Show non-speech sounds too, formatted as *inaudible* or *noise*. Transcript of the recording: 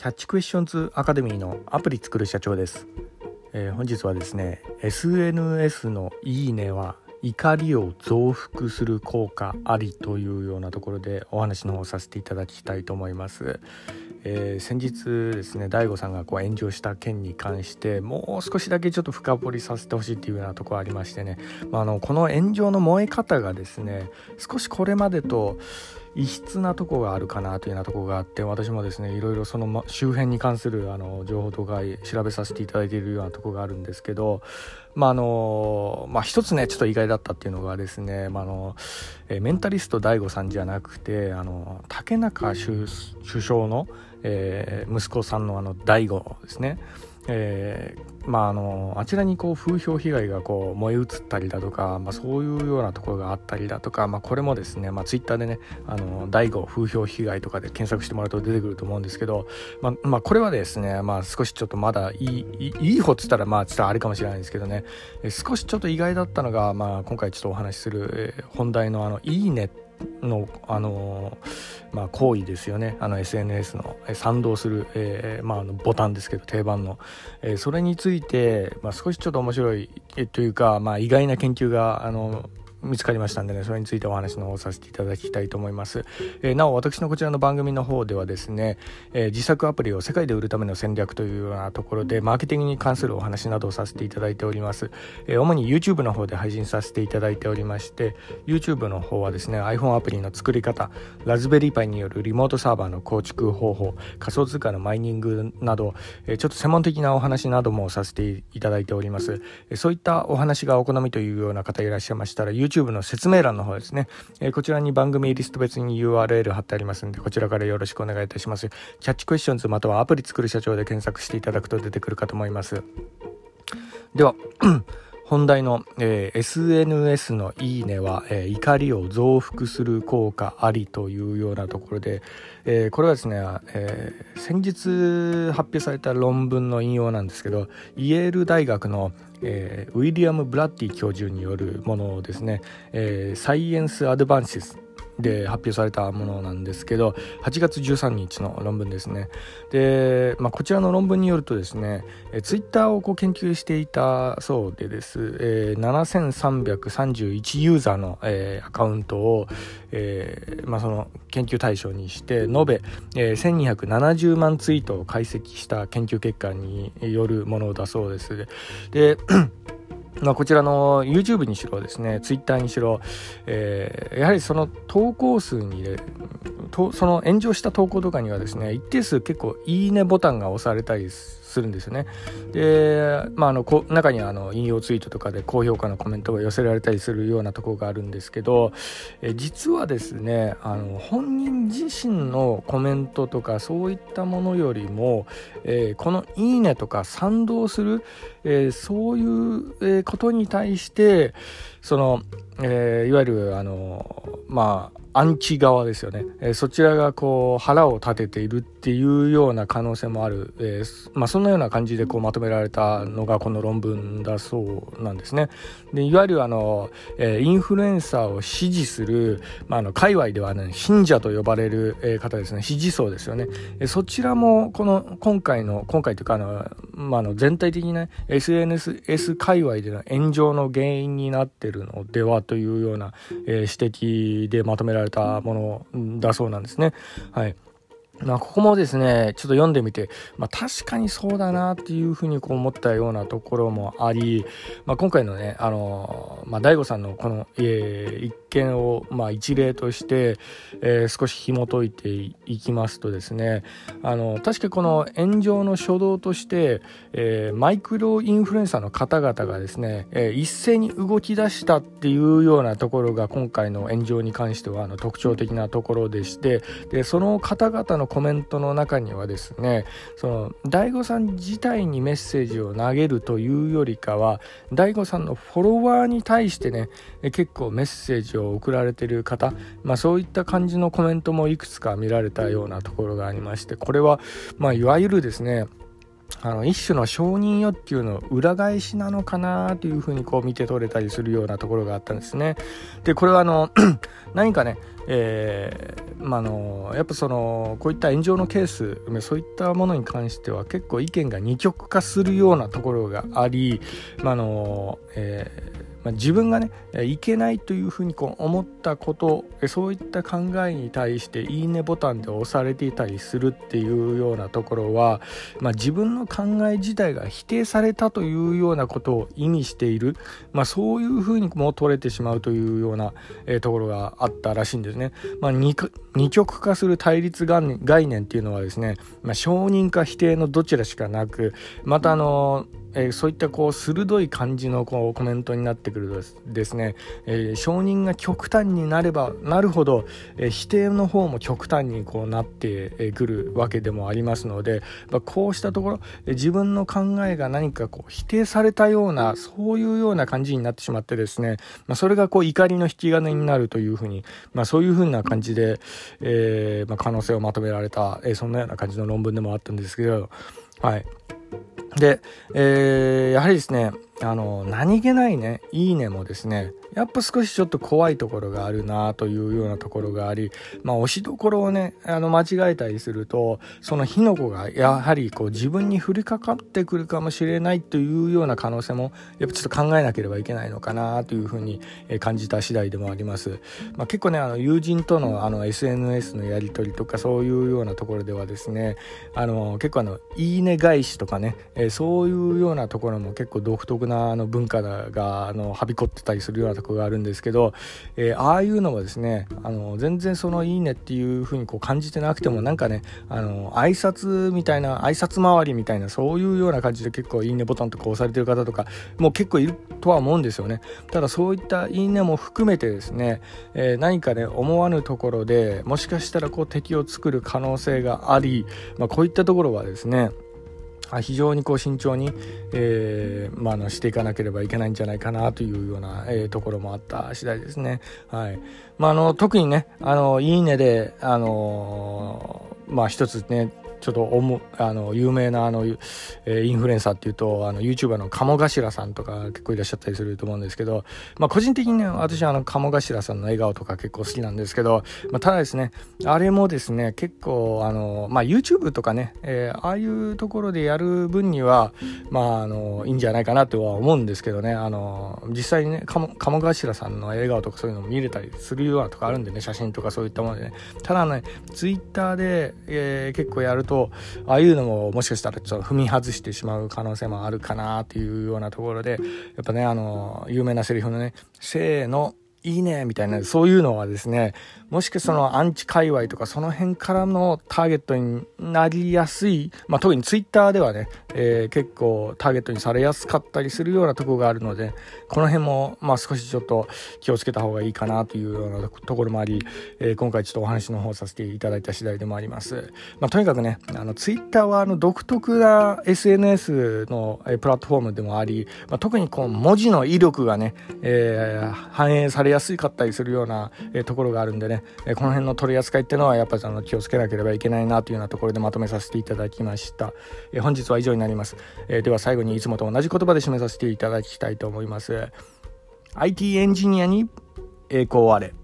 キャッチクエスチョンズアカデミーのアプリ作る社長です、えー、本日はですね SNS のいいねは怒りを増幅する効果ありというようなところでお話の方させていただきたいと思います、えー、先日ですね DAIGO さんがこう炎上した件に関してもう少しだけちょっと深掘りさせてほしいっていうようなところありましてね、まあ、あのこの炎上の燃え方がですね少しこれまでと異質なとこがあるかなというようなとこがあって私もですねいろいろその周辺に関するあの情報とか調べさせていただいているようなとこがあるんですけどまああのまあ一つねちょっと意外だったっていうのがですね、まあ、のメンタリスト DAIGO さんじゃなくてあの竹中首相の、えー、息子さんのあの DAIGO ですね。えー、まああのあちらにこう風評被害がこう燃え移ったりだとか、まあ、そういうようなところがあったりだとか、まあ、これもですね、まあ、ツイッターでね「あの第5風評被害」とかで検索してもらうと出てくると思うんですけど、まあまあ、これはですね、まあ、少しちょっとまだいいいい方っつったらまあちょっとあれかもしれないんですけどね、え、少しちょっと意外だったのが、まあ、今回ちょっとお話しする、えー、本題のあの「いいね」のあのまあ、行為ですよね。あの SNS の賛同する、えーまあ、あのボタンですけど定番の、えー、それについて、まあ、少しちょっと面白いというか、まあ、意外な研究があの見つかりましたんでねそれについてお話の方させていただきたいと思います、えー、なお私のこちらの番組の方ではですね、えー、自作アプリを世界で売るための戦略というようなところでマーケティングに関するお話などをさせていただいております、えー、主に YouTube の方で配信させていただいておりまして YouTube の方はですね iPhone アプリの作り方ラズベリーパイによるリモートサーバーの構築方法仮想通貨のマイニングなど、えちょっと専門的なお話などもさせていただいております、えそういったお話がお好みというような方いらっしゃいましたら YouTube YouTube の説明欄の方ですね、えー、こちらに番組リスト別に URL 貼ってありますんで、こちらからよろしくお願いいたします。キャッチクエスチョンズまたはアプリ作る社長で検索していただくと出てくるかと思います。では、本題の、えー、SNS のいいねは、えー、怒りを増幅する効果ありというようなところで、えー、これはですね、え先日発表された論文の引用なんですけどイェール大学の、えウィリアム・ブラッディ教授によるものですね、えサイエンス・アドバンシスで発表されたものなんですけど8月13日の論文ですね。で、まあ、こちらの論文によるとですねえツイッターをこう研究していたそうでです、えー、7331ユーザーの、えー、アカウントを、えーまあ、その研究対象にして延べ、えー、1270万ツイートを解析した研究結果によるものだそうです。でまあ、こちらの YouTube にしろですね Twitter にしろ、えー、やはりその投稿数にとその炎上した投稿とかにはですね一定数結構いいねボタンが押されたりするんですよね。で、まあ、あのこ中にはあの引用ツイートとかで高評価のコメントが寄せられたりするようなとこがあるんですけどえ実はですねあの本人自身のコメントとかそういったものよりも、えー、この「いいね」とか賛同する、えー、そういう、ことに対してその、えいわゆるあのまあアンチ側ですよね、えー、そちらがこう腹を立てているっていうような可能性もある、えー、まあ、そんなような感じでこうまとめられたのがこの論文だそうなんですね。でいわゆるあの、えー、インフルエンサーを支持する、まあ、あの界隈では、ね、信者と呼ばれる、え方ですね。支持層ですよね、えそちらもこの今回の今回というかあの、まあ、の全体的にね SNS 界隈での炎上の原因になってるのではというような、え指摘でまとめられたものだそうなんですね。はい。まあ、ここもですね、ちょっと読んでみて、まあ、確かにそうだなっていうふうにこう思ったようなところもあり、まあ、今回のね、あの、まあ、大悟さんのこの、えー、一件を、まあ、一例として、えー、少し紐解いていきますとですねあの確かこの炎上の初動として、えー、マイクロインフルエンサーの方々がですね、えー、一斉に動き出したっていうようなところが今回の炎上に関してはあの特徴的なところでしてでその方々のコメントの中にはですねその大悟さん自体にメッセージを投げるというよりかは大悟さんのフォロワーに対してね結構メッセージを送られてる方、まあ、そういった感じのコメントもいくつか見られたようなところがありましてこれは、まあ、いわゆるですねあの一種の承認欲求の裏返しなのかなというふうにこう見て取れたりするようなところがあったんですね。でこれはあの *clears throat* 何かね、えーまあのやっぱそのこういった炎上のケースそういったものに関しては結構意見が二極化するようなところがあり、まあのえまあ、自分がねいけないというふうにこう思ったことそういった考えに対して「いいね」ボタンで押されていたりするっていうようなところは、まあ、自分の考え自体が否定されたというようなことを意味している、まあ、そういうふうにも取れてしまうというような、ところがあったらしいんですね。まあ、二極化する対立概念っていうのはですね、まあ、承認か否定のどちらしかなくまたあのーえー、そういったこう鋭い感じのこうコメントになってくるとですね、えー、承認が極端になればなるほど、えー、否定の方も極端にこうなってくるわけでもありますので、まあ、こうしたところ、自分の考えが何かこう否定されたようなそういうような感じになってしまってですね、まあ、それがこう怒りの引き金になるというふうに、まあ、そういうふうな感じで、えま可能性をまとめられた、えそんなような感じの論文でもあったんですけどはい。で、えー、やはりですね、あの、何気ないね、いいねもですね、やっぱ少しちょっと怖いところがあるなというようなところがあり、まあ、押しどころをね、あの、間違えたりすると、その火の粉がやはりこう自分に降りかかってくるかもしれないというような可能性も、やっぱちょっと考えなければいけないのかなというふうに感じた次第でもあります。まあ、結構ね、あの、友人とのあの、SNS のやり取りとかそういうようなところではですね、あの、結構あの、いいね返しとかね、そういうようなところも結構独特なあの文化が、あの、はびこってたりするようなとこがあるんですけど、えー、ああいうのはですねあの全然そのいいねっていう風にこう感じてなくてもなんかねあの挨拶みたいな挨拶回りみたいなそういうような感じで結構いいねボタンとか押されてる方とかもう結構いるとは思うんですよね。ただそういったいいねも含めてですね、えー、何かね思わぬところでもしかしたらこう敵を作る可能性があり、まあ、こういったところはですね非常にこう慎重に、えーまあ、のしていかなければいけないんじゃないかなというような、えー、ところもあった次第ですね。はいまあ、あの特にね「あのいいねで」あのまあ一つねちょっとおもあの有名なあの、え、インフルエンサーっていうとあの YouTuber の鴨頭さんとか結構いらっしゃったりすると思うんですけど、まあ、個人的にね私はあの鴨頭さんの笑顔とか結構好きなんですけど、まあ、ただですねあれもですね結構あの、まあ、YouTube とかね、えー、ああいうところでやる分にはまああのいいんじゃないかなとは思うんですけどねあの実際にね鴨頭さんの笑顔とかそういうのも見れたりするようなとこあるんでね写真とかそういったものでね。ただね Twitter で、えー、結構やるととああいうのももしかしたらちょっと踏み外してしまう可能性もあるかなっていうようなところでやっぱねあの有名なセリフのね「せーのいいねみたいなそういうのはですねもしくはそのアンチ界隈とかその辺からのターゲットになりやすい、まあ、特にツイッターではね、えー、結構ターゲットにされやすかったりするようなところがあるのでこの辺もまあ少しちょっと気をつけた方がいいかなというようなところもあり、えー、今回ちょっとお話の方させていただいた次第でもあります、まあ、とにかくねあのツイッターはあの独特な SNS のプラットフォームでもあり、まあ、特にこう文字の威力がね、えー、反映されやすかったりするような、ところがあるんでねねえこの辺の取り扱いっていうのはやっぱりあの気をつけなければいけないなというようなところでまとめさせていただきました、え本日は以上になります、えでは最後にいつもと同じ言葉で締めさせていただきたいと思います。IT エンジニアに栄光あれ。